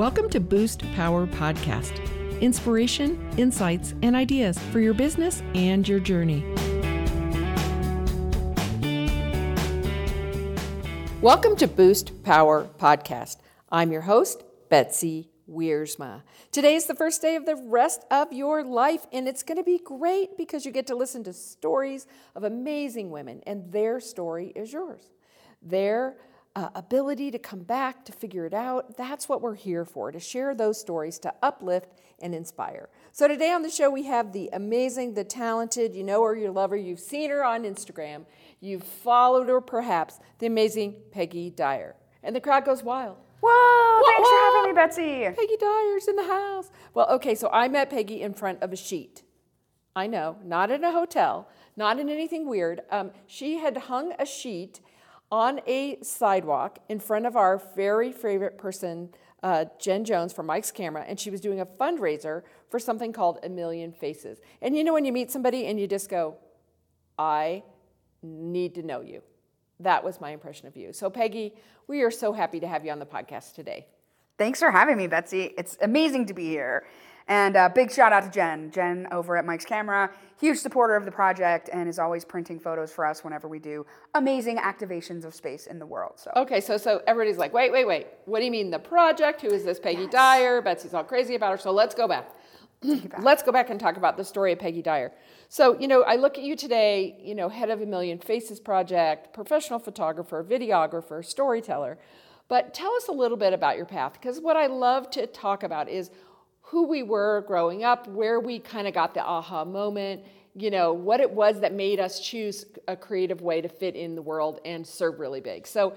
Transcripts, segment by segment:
Welcome to Boost Power Podcast inspiration, insights, and ideas for your business and your journey. Welcome to Boost Power Podcast. I'm your host, Betsy Wiersma. Today is the first day of the rest of your life, and it's going to be great because you get to listen to stories of amazing women, and their story is yours. Their uh, ability to come back, to figure it out. That's what we're here for, to share those stories, to uplift and inspire. So today on the show, we have the amazing, the talented, you know her, you love her, you've seen her on Instagram, you've followed her perhaps, the amazing Peggy Dyer. And the crowd goes wild. Whoa, thanks whoa, for having me, Betsy. Peggy Dyer's in the house. Well, okay, so I met Peggy in front of a sheet. I know, not in a hotel, not in anything weird. Um, she had hung a sheet on a sidewalk in front of our very favorite person, uh, Jen Jones from Mike's Camera, and she was doing a fundraiser for something called A Million Faces. And you know when you meet somebody and you just go, I need to know you. That was my impression of you. So, Peggy, we are so happy to have you on the podcast today. Thanks for having me, Betsy. It's amazing to be here. And uh, big shout out to Jen. Jen over at Mike's Camera, huge supporter of the project and is always printing photos for us whenever we do amazing activations of space in the world. So okay, so so everybody's like, wait, wait, wait. What do you mean the project? Who is this Peggy yes. Dyer? Betsy's all crazy about her. So let's go back. back. let's go back and talk about the story of Peggy Dyer. So you know, I look at you today. You know, head of a Million Faces project, professional photographer, videographer, storyteller. But tell us a little bit about your path, because what I love to talk about is who we were growing up, where we kind of got the aha moment, you know, what it was that made us choose a creative way to fit in the world and serve really big. So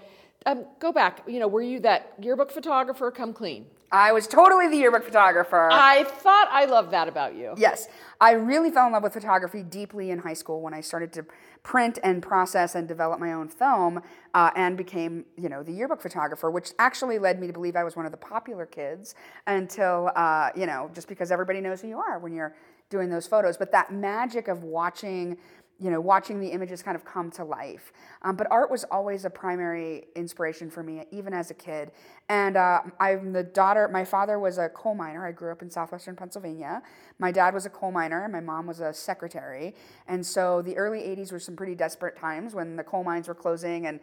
um, go back, you know, were you that yearbook photographer come clean? I was totally the yearbook photographer. I thought I loved that about you. Yes. I really fell in love with photography deeply in high school when I started to print and process and develop my own film uh, and became, you know, the yearbook photographer, which actually led me to believe I was one of the popular kids until, uh, you know, just because everybody knows who you are when you're doing those photos. But that magic of watching you know, watching the images kind of come to life. Um, but art was always a primary inspiration for me, even as a kid. And uh, I'm the daughter, my father was a coal miner. I grew up in southwestern Pennsylvania. My dad was a coal miner, my mom was a secretary. And so the early 80s were some pretty desperate times when the coal mines were closing and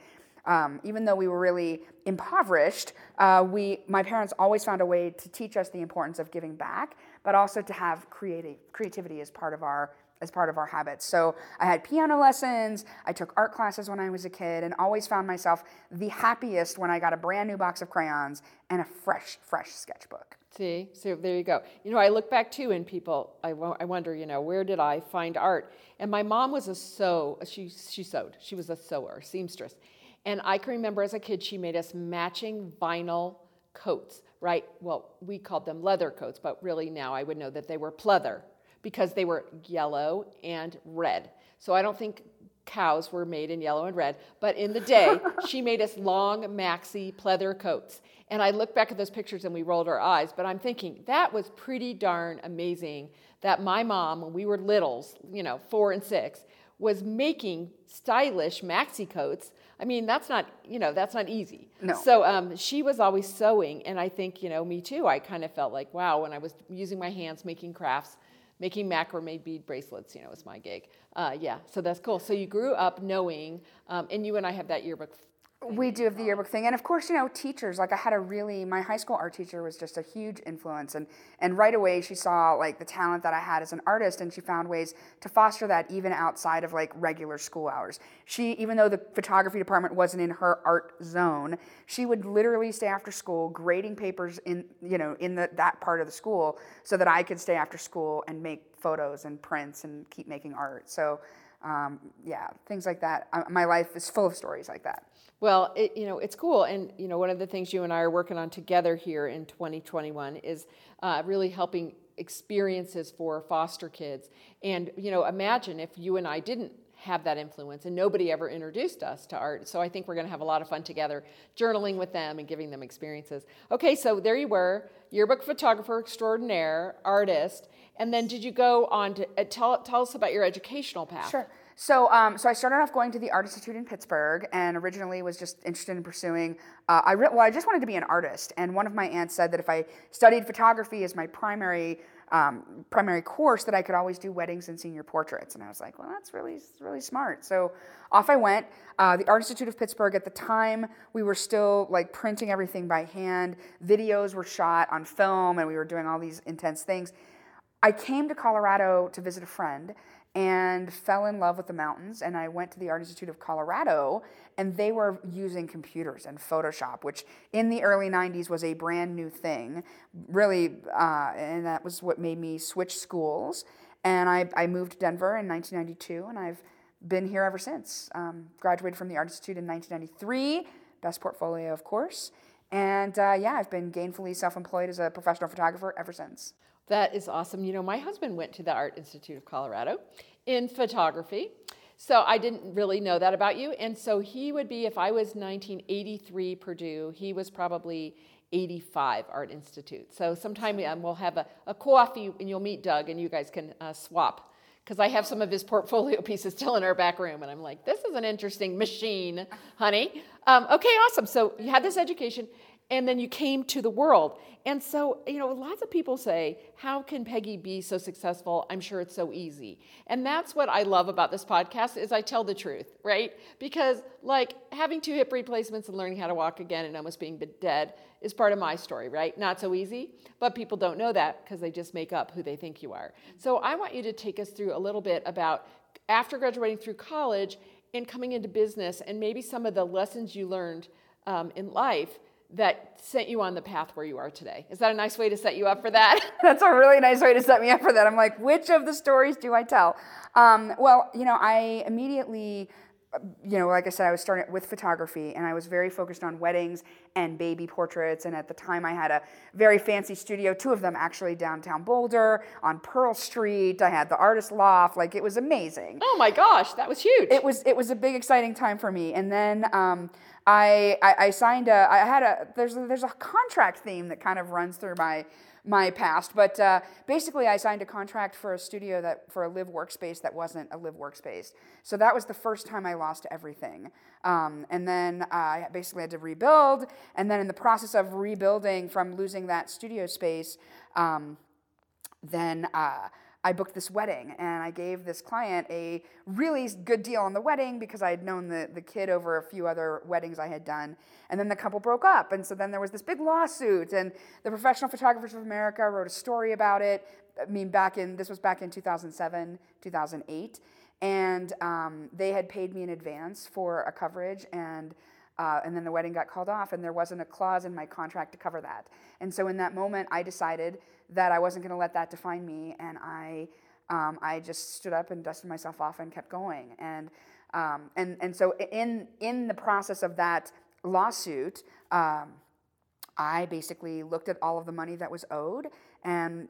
um, even though we were really impoverished, uh, we, my parents always found a way to teach us the importance of giving back, but also to have creative, creativity as part of our as part of our habits. So I had piano lessons, I took art classes when I was a kid, and always found myself the happiest when I got a brand new box of crayons and a fresh, fresh sketchbook. See, so there you go. You know, I look back too, and people, I, I wonder, you know, where did I find art? And my mom was a sew, she, she sewed, she was a sewer, seamstress. And I can remember as a kid, she made us matching vinyl coats, right? Well, we called them leather coats, but really now I would know that they were pleather because they were yellow and red. So I don't think cows were made in yellow and red, but in the day, she made us long maxi pleather coats. And I look back at those pictures and we rolled our eyes, but I'm thinking that was pretty darn amazing that my mom, when we were littles, you know, four and six, was making stylish maxi coats. I mean, that's not, you know, that's not easy. No. So um, she was always sewing, and I think, you know, me too. I kind of felt like, wow, when I was using my hands making crafts, making macrame bead bracelets, you know, was my gig. Uh, yeah, so that's cool. So you grew up knowing, um, and you and I have that yearbook we do have the yearbook thing, and of course, you know, teachers. Like I had a really, my high school art teacher was just a huge influence, and and right away she saw like the talent that I had as an artist, and she found ways to foster that even outside of like regular school hours. She, even though the photography department wasn't in her art zone, she would literally stay after school grading papers in you know in the that part of the school so that I could stay after school and make photos and prints and keep making art. So. Um, yeah, things like that. Uh, my life is full of stories like that. Well, it, you know, it's cool. And, you know, one of the things you and I are working on together here in 2021 is uh, really helping experiences for foster kids. And, you know, imagine if you and I didn't have that influence and nobody ever introduced us to art. So I think we're going to have a lot of fun together journaling with them and giving them experiences. Okay, so there you were, yearbook photographer extraordinaire, artist. And then did you go on to uh, tell, tell us about your educational path? Sure. So, um, so I started off going to the Art Institute in Pittsburgh, and originally was just interested in pursuing. Uh, I re- well, I just wanted to be an artist, and one of my aunts said that if I studied photography as my primary um, primary course, that I could always do weddings and senior portraits, and I was like, well, that's really really smart. So off I went. Uh, the Art Institute of Pittsburgh. At the time, we were still like printing everything by hand. Videos were shot on film, and we were doing all these intense things. I came to Colorado to visit a friend and fell in love with the mountains. And I went to the Art Institute of Colorado, and they were using computers and Photoshop, which in the early 90s was a brand new thing, really. Uh, and that was what made me switch schools. And I, I moved to Denver in 1992, and I've been here ever since. Um, graduated from the Art Institute in 1993, best portfolio, of course. And uh, yeah, I've been gainfully self employed as a professional photographer ever since. That is awesome. You know, my husband went to the Art Institute of Colorado in photography. So I didn't really know that about you. And so he would be, if I was 1983 Purdue, he was probably 85 Art Institute. So sometime um, we'll have a, a, coffee and you'll meet Doug and you guys can uh, swap. Because I have some of his portfolio pieces still in our back room. And I'm like, this is an interesting machine, honey. Um, okay, awesome. So you had this education and then you came to the world. And so, you know, lots of people say, How can Peggy be so successful? I'm sure it's so easy. And that's what I love about this podcast is I tell the truth, right? Because like having two hip replacements and learning how to walk again and almost being dead is part of my story, right? Not so easy, but people don't know that because they just make up who they think you are. So I want you to take us through a little bit about after graduating through college and coming into business and maybe some of the lessons you learned um, in life that sent you on the path where you are today. Is that a nice way to set you up for that? That's a really nice way to set me up for that. I'm like, which of the stories do I tell? Um, well, you know, I immediately you know, like I said, I was starting with photography and I was very focused on weddings and baby portraits. And at the time, I had a very fancy studio, two of them actually downtown Boulder on Pearl Street. I had the artist loft. Like it was amazing. Oh my gosh, that was huge. It was, it was a big, exciting time for me. And then um, I, I, I signed a, I had a, there's a, there's a contract theme that kind of runs through my, my past. But uh, basically, I signed a contract for a studio that for a live workspace that wasn't a live workspace. So that was the first time I lost everything. Um, and then I basically had to rebuild. And then in the process of rebuilding from losing that studio space, um, then. Uh, I booked this wedding and I gave this client a really good deal on the wedding because I had known the, the kid over a few other weddings I had done. And then the couple broke up. And so then there was this big lawsuit. And the Professional Photographers of America wrote a story about it. I mean, back in, this was back in 2007, 2008. And um, they had paid me in advance for a coverage. And uh, and then the wedding got called off, and there wasn't a clause in my contract to cover that. And so in that moment, I decided that I wasn't going to let that define me, and I, um, I just stood up and dusted myself off and kept going. And, um, and, and so in, in the process of that lawsuit, um, I basically looked at all of the money that was owed and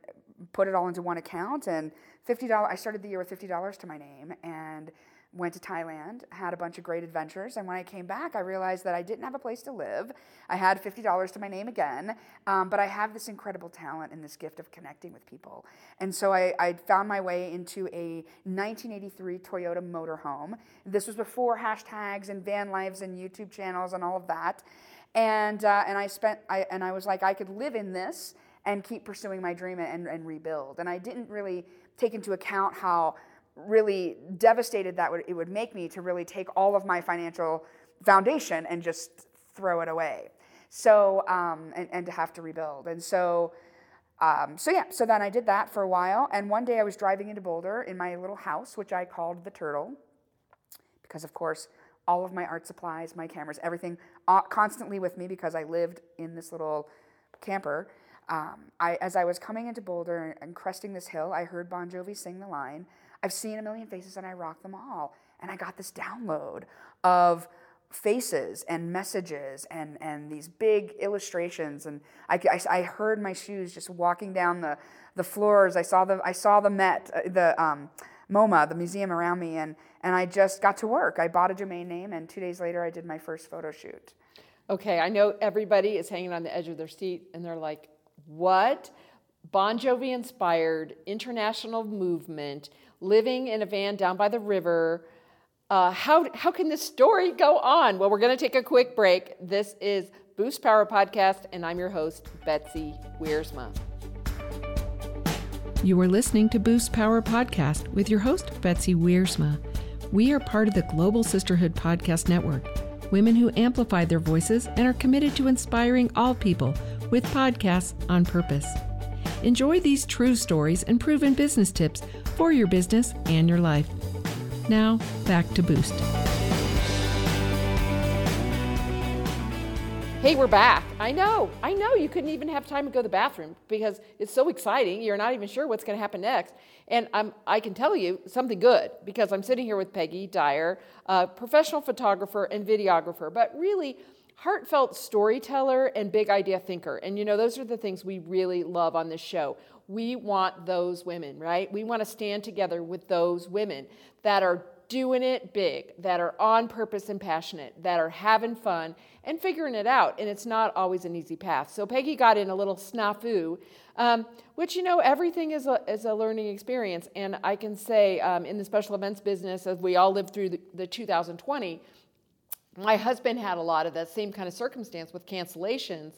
put it all into one account. And $50, I started the year with $50 to my name. And went to Thailand, had a bunch of great adventures, and when I came back, I realized that I didn't have a place to live. I had $50 to my name again, um, but I have this incredible talent and this gift of connecting with people. And so I, I found my way into a 1983 Toyota motorhome. This was before hashtags and van lives and YouTube channels and all of that. And, uh, and I spent, I, and I was like, I could live in this and keep pursuing my dream and, and rebuild. And I didn't really take into account how really devastated that it would make me to really take all of my financial foundation and just throw it away. So, um, and, and to have to rebuild. And so, um, so yeah, so then I did that for a while. And one day I was driving into Boulder in my little house, which I called the Turtle, because of course, all of my art supplies, my cameras, everything uh, constantly with me because I lived in this little camper. Um, I, as I was coming into Boulder and cresting this hill, I heard Bon Jovi sing the line, I've seen a million faces and I rock them all. And I got this download of faces and messages and, and these big illustrations. And I, I, I heard my shoes just walking down the, the floors. I saw the, I saw the Met, uh, the um, MoMA, the museum around me, and, and I just got to work. I bought a domain name, and two days later, I did my first photo shoot. Okay, I know everybody is hanging on the edge of their seat, and they're like, what? Bon Jovi inspired international movement living in a van down by the river, Uh, how, how can this story go on? Well, we're going to take a quick break. This is Boost Power Podcast, and I'm your host, Betsy Wiersma. You are listening to Boost Power Podcast with your host, Betsy Wiersma. We are part of the Global Sisterhood Podcast Network, women who amplify their voices and are committed to inspiring all people with podcasts on purpose. Enjoy these true stories and proven business tips for your business and your life. Now, back to Boost. Hey, we're back. I know, I know you couldn't even have time to go to the bathroom because it's so exciting. You're not even sure what's going to happen next. And I'm, I can tell you something good because I'm sitting here with Peggy Dyer, a professional photographer and videographer, but really heartfelt storyteller and big idea thinker. And you know, those are the things we really love on this show. We want those women, right? We want to stand together with those women that are doing it big, that are on purpose and passionate, that are having fun and figuring it out. And it's not always an easy path. So Peggy got in a little snafu, um, which, you know, everything is a, is a learning experience. And I can say um, in the special events business, as we all lived through the, the 2020, my husband had a lot of that same kind of circumstance with cancellations.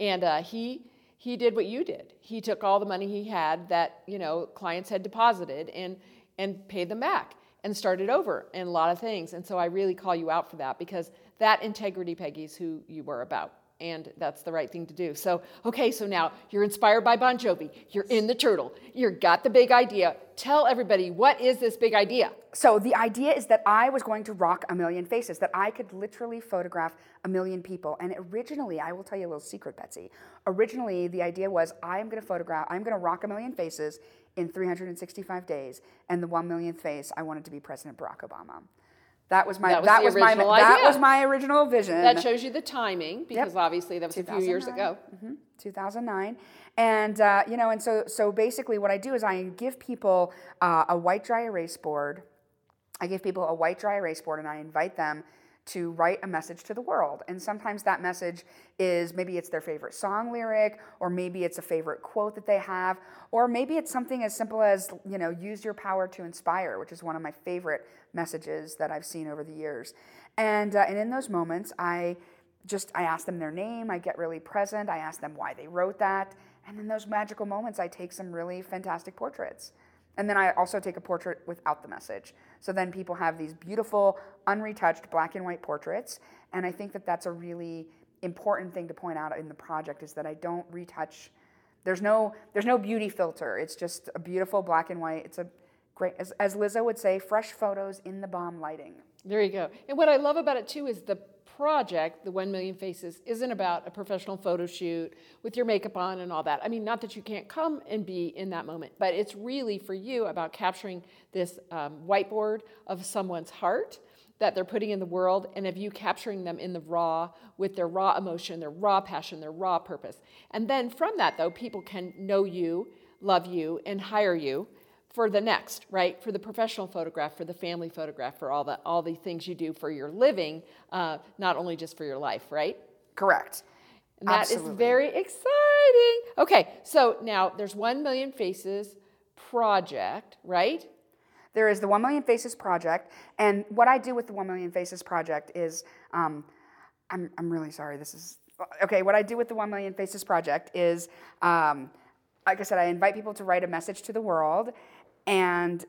And uh, he, he did what you did. He took all the money he had that, you know, clients had deposited and, and paid them back and started over in a lot of things. And so I really call you out for that because that integrity, Peggy, is who you were about. And that's the right thing to do. So, okay, so now you're inspired by Bon Jovi. You're in the turtle. You've got the big idea. Tell everybody, what is this big idea? So, the idea is that I was going to rock a million faces, that I could literally photograph a million people. And originally, I will tell you a little secret, Betsy. Originally, the idea was I am going to photograph, I'm going to rock a million faces in 365 days. And the one millionth face, I wanted to be President Barack Obama. That was my That was that was, my original that was my original vision. That shows you the timing because Yep. obviously that was a few years 2009. ago. Mhm, 2009 and uh, you know and so so basically what i do is i give people uh, a white dry erase board i give people a white dry erase board and i invite them to write a message to the world and sometimes that message is maybe it's their favorite song lyric or maybe it's a favorite quote that they have or maybe it's something as simple as you know use your power to inspire which is one of my favorite messages that i've seen over the years and uh, and in those moments i just I ask them their name, I get really present, I ask them why they wrote that, and in those magical moments I take some really fantastic portraits. And then I also take a portrait without the message. So then people have these beautiful unretouched black and white portraits, and I think that that's a really important thing to point out in the project is that I don't retouch there's no there's no beauty filter. It's just a beautiful black and white. It's a great as, as Lizzo would say, fresh photos in the bomb lighting. There you go. And what I love about it too is the project, the 1 Million Faces, isn't about a professional photo shoot with your makeup on and all that. I mean, not that you can't come and be in that moment, but it's really for you about capturing this um, whiteboard of someone's heart that they're putting in the world and of you capturing them in the raw with their raw emotion, their raw passion, their raw purpose. And then from that, though, people can know you, love you, and hire you for the next, right? For the professional photograph, for the family photograph, for all the all the things you do for your living, uh, not only just for your life, right? Correct. And that is Absolutely. very exciting. Okay, so now there's one million faces project, right? There is the 1 Million Faces Project. And what I do with the 1 Million Faces Project is um, I'm, I'm really sorry, this is okay. What I do with the 1 Million Faces Project is, um, like I said, I invite people to write a message to the world. And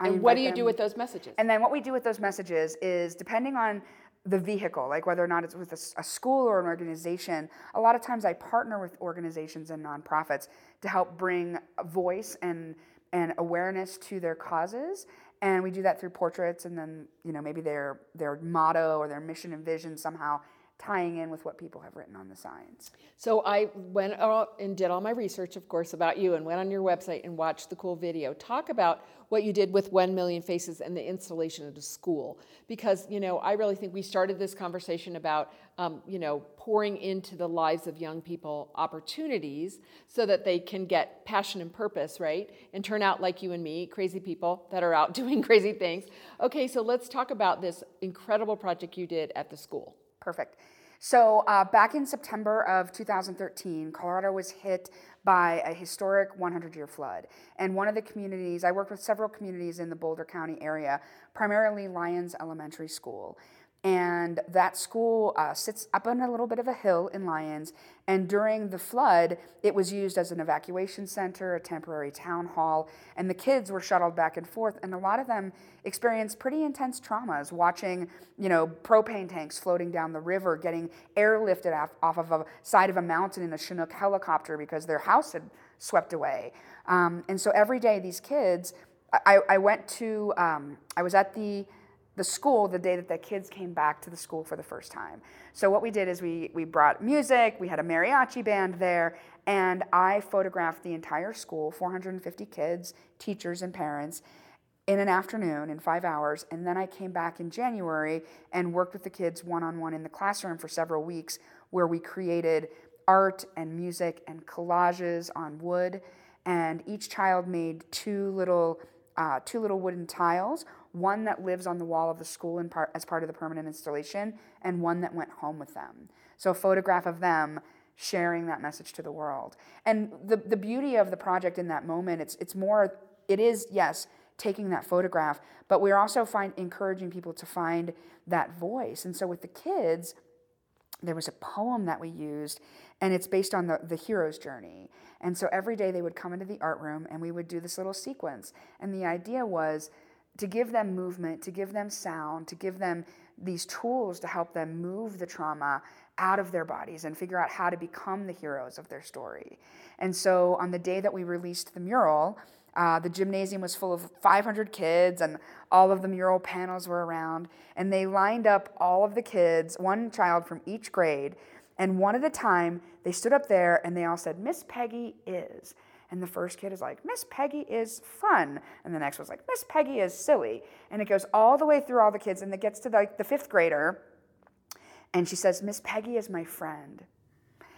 I And what do you do with those messages? and then what we do with those messages is depending on the vehicle, like whether or not it's with a school or an organization, a lot of times I partner with organizations and nonprofits to help bring a voice and, and awareness to their causes. And we do that through portraits and then, you know, maybe their, their motto or their mission and vision somehow tying in with what people have written on the signs. So I went out and did all my research, of course, about you and went on your website and watched the cool video. Talk about what you did with 1 Million Faces and the installation at the school. Because, you know, I really think we started this conversation about, um, you know, pouring into the lives of young people opportunities so that they can get passion and purpose, right? And turn out like you and me, crazy people that are out doing crazy things. Okay, so let's talk about this incredible project you did at the school. Perfect. So, uh, back in September of 2013, Colorado was hit by a historic 100 year flood. And one of the communities, I worked with several communities in the Boulder County area, primarily Lyons Elementary School. And that school uh, sits up on a little bit of a hill in Lyons. And during the flood, it was used as an evacuation center, a temporary town hall, and the kids were shuttled back and forth. And a lot of them experienced pretty intense traumas watching, you know, propane tanks floating down the river, getting airlifted off, off of a side of a mountain in a Chinook helicopter because their house had swept away. Um, and so every day, these kids, I, I went to, um, I was at the the school the day that the kids came back to the school for the first time. So what we did is we we brought music, we had a mariachi band there, and I photographed the entire school, 450 kids, teachers and parents in an afternoon in 5 hours, and then I came back in January and worked with the kids one-on-one in the classroom for several weeks where we created art and music and collages on wood and each child made two little uh, two little wooden tiles one that lives on the wall of the school part, as part of the permanent installation, and one that went home with them. So a photograph of them sharing that message to the world. And the, the beauty of the project in that moment, it's, it's more, it is, yes, taking that photograph, but we're also find, encouraging people to find that voice. And so with the kids, there was a poem that we used, and it's based on the, the hero's journey. And so every day they would come into the art room and we would do this little sequence. And the idea was to give them movement, to give them sound, to give them these tools to help them move the trauma out of their bodies and figure out how to become the heroes of their story. And so on the day that we released the mural, uh, the gymnasium was full of 500 kids, and all of the mural panels were around. And they lined up all of the kids, one child from each grade, and one at a time, they stood up there and they all said, Miss Peggy is. And the first kid is like, Miss Peggy is fun. And the next one's like, Miss Peggy is silly. And it goes all the way through all the kids, and it gets to like the fifth grader. And she says, Miss Peggy is my friend.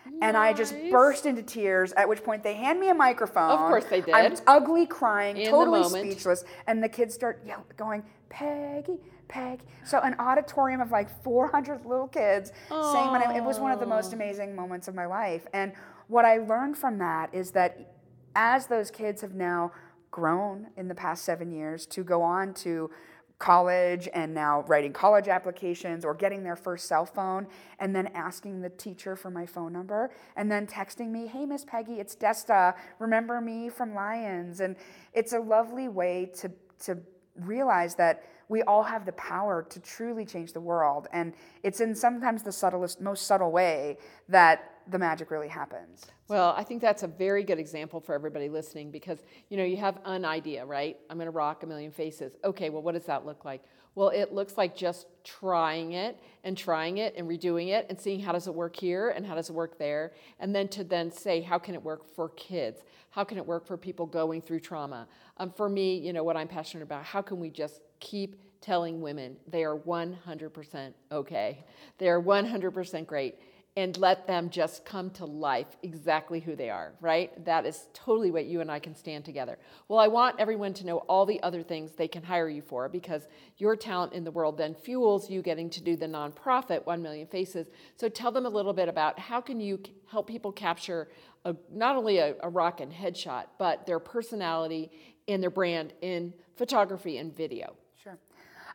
Nice. And I just burst into tears, at which point they hand me a microphone. Of course they did. I'm ugly crying, In totally speechless. And the kids start yelling, going, Peggy, Peg. So an auditorium of like 400 little kids Aww. saying my name. It was one of the most amazing moments of my life. And what I learned from that is that as those kids have now grown in the past seven years to go on to college and now writing college applications or getting their first cell phone and then asking the teacher for my phone number and then texting me, hey, Miss Peggy, it's Desta. Remember me from Lyons? And it's a lovely way to, to realize that we all have the power to truly change the world. And it's in sometimes the subtlest, most subtle way that the magic really happens. Well, I think that's a very good example for everybody listening because you know you have an idea, right? I'm going to rock a million faces. Okay, well, what does that look like? Well, it looks like just trying it and trying it and redoing it and seeing how does it work here and how does it work there, and then to then say how can it work for kids? How can it work for people going through trauma? Um, for me, you know what I'm passionate about. How can we just keep telling women they are 100% okay? They are 100% great and let them just come to life exactly who they are, right? That is totally what you and I can stand together. Well, I want everyone to know all the other things they can hire you for because your talent in the world then fuels you getting to do the nonprofit 1 Million Faces. So tell them a little bit about how can you help people capture a, not only a, a rock and headshot, but their personality and their brand in photography and video. Sure.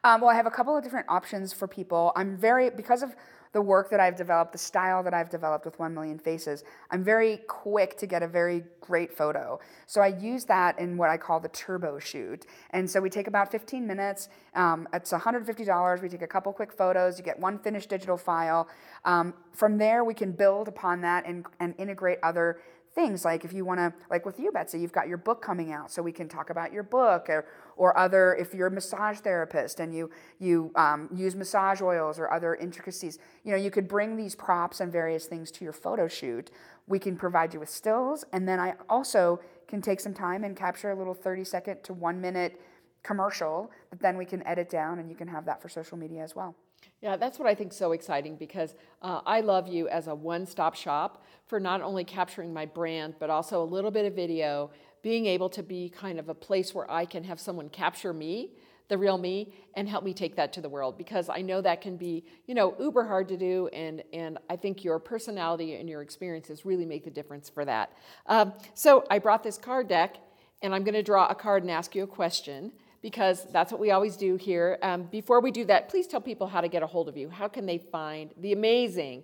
Um, well, I have a couple of different options for people. I'm very, because of the work that I've developed, the style that I've developed with 1 Million Faces, I'm very quick to get a very great photo. So I use that in what I call the turbo shoot. And so we take about 15 minutes. Um, it's $150. We take a couple quick photos. You get one finished digital file. Um, from there, we can build upon that and, and integrate other things like if you want to like with you betsy you've got your book coming out so we can talk about your book or, or other if you're a massage therapist and you you um, use massage oils or other intricacies you know you could bring these props and various things to your photo shoot. We can provide you with stills and then i also can take some time and capture a little 30 second to one minute commercial that then we can edit down and you can have that for social media as well yeah, that's what I think so exciting because uh, I love you as a one stop shop for not only capturing my brand, but also a little bit of video, being able to be kind of a place where I can have someone capture me the real me and help me take that to the world because I know that can be, you know, uber hard to do. And, and I think your personality and your experiences really make the difference for that. Um, so I brought this card deck and I'm going to draw a card and ask you a question because that's what we always do here. Um, before we do that, please tell people how to get a hold of you. How can they find the amazing,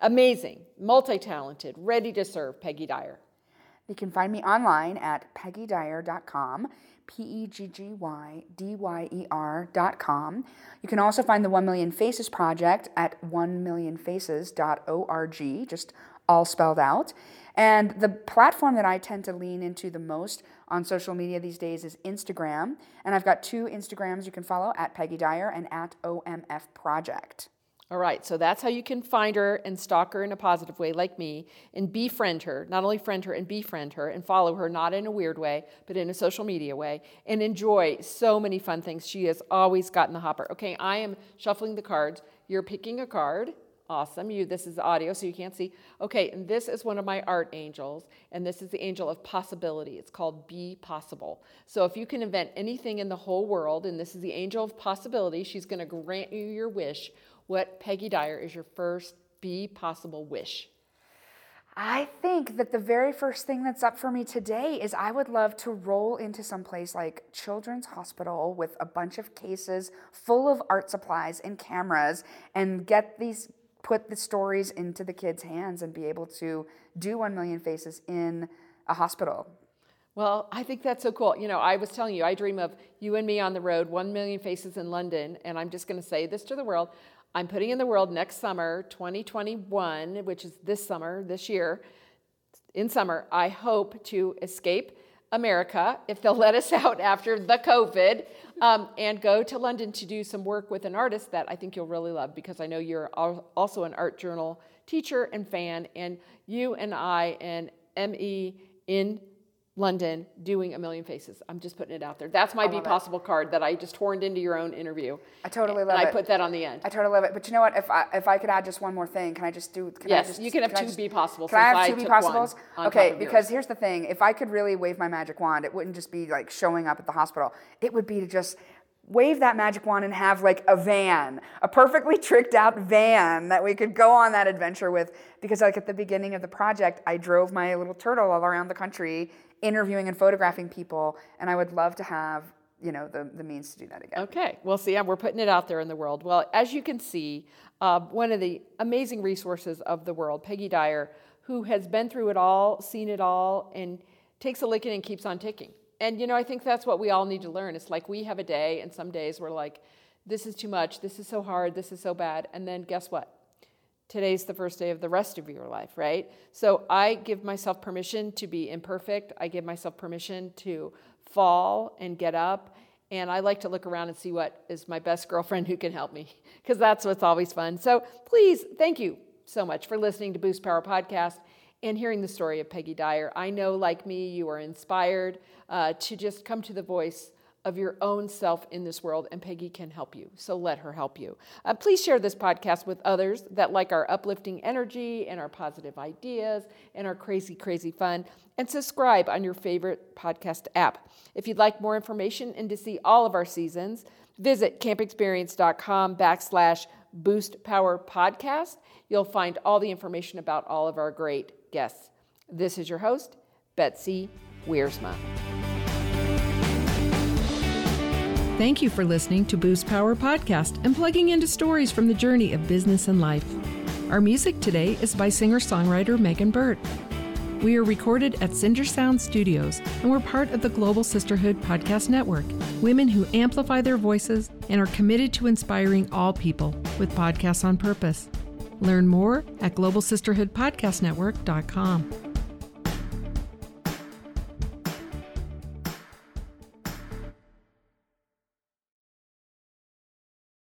amazing, multi talented, ready to serve Peggy Dyer? You can find me online at peggydyer.com. P E G G Y D Y E R dot com. You can also find the 1 Million Faces Project at 1millionfaces.org, just all spelled out. And the platform that I tend to lean into the most on social media these days is Instagram. And I've got two Instagrams you can follow at Peggy Dyer and at OMF Project. All right, so that's how you can find her and stalk her in a positive way, like me, and befriend her. Not only friend her and befriend her and follow her, not in a weird way, but in a social media way, and enjoy so many fun things. She has always gotten the hopper. Okay, I am shuffling the cards. You're picking a card. Awesome. You this is audio, so you can't see. Okay, and this is one of my art angels, and this is the angel of possibility. It's called Be Possible. So if you can invent anything in the whole world, and this is the angel of possibility, she's going to grant you your wish what, Peggy Dyer, is your first be possible wish? I think that the very first thing that's up for me today is I would love to roll into some place like Children's Hospital with a bunch of cases full of art supplies and cameras and get these put the stories into the kids' hands and be able to do 1 million faces in a hospital. Well, I think that's so cool. You know, I was telling you, I dream of you and me on the road, 1 million faces in London, and I'm just going to say this to the world. I'm putting in the world next summer, 2021, which is this summer, this year, in summer, I hope to escape America, if they'll let us out after the COVID, um, and go to London to do some work with an artist that I think you'll really love because I know you're also an art journal teacher and fan, and you and I and ME in London doing a million faces. I'm just putting it out there. That's my Be Possible it. card that I just horned into your own interview. I totally love and it. I put that on the end. I totally love it. But you know what? If I if I could add just one more thing, can I just do? Can yes, I just, you can have can two just, Be Possibles. Can I have two Be Possibles? Okay, because here's the thing: if I could really wave my magic wand, it wouldn't just be like showing up at the hospital. It would be to just wave that magic wand and have like a van, a perfectly tricked out van that we could go on that adventure with. Because like at the beginning of the project, I drove my little turtle all around the country interviewing and photographing people, and I would love to have you know the, the means to do that again. Okay, well, see, we're putting it out there in the world. Well, as you can see, uh, one of the amazing resources of the world, Peggy Dyer, who has been through it all, seen it all, and takes a licking and keeps on ticking. And you know, I think that's what we all need to learn. It's like we have a day, and some days we're like, this is too much, this is so hard, this is so bad. And then guess what? today's the first day of the rest of your life, right? So I give myself permission to be imperfect. I give myself permission to fall and get up. And I like to look around and see what is my best girlfriend who can help me, because that's what's always fun. So please, thank you so much for listening to Boost Power Podcast and hearing the story of Peggy Dyer. I know, like me, you are inspired uh, to just come to the voice of your own self in this world, and Peggy can help you. So let her help you. Uh, please share this podcast with others that like our uplifting energy and our positive ideas and our crazy, crazy fun. And subscribe on your favorite podcast app. If you'd like more information and to see all of our seasons, visit campexperience.com backslash boost power podcast. You'll find all the information about all of our great guests. This is your host, Betsy Wiersma. Thank you for listening to Boost Power Podcast and plugging into stories from the journey of business and life. Our music today is by singer songwriter Megan Burtt. We are recorded at Cinder Sound Studios and we're part of the Global Sisterhood Podcast Network, women who amplify their voices and are committed to inspiring all people with podcasts on purpose. Learn more at globalsisterhoodpodcastnetwork.com.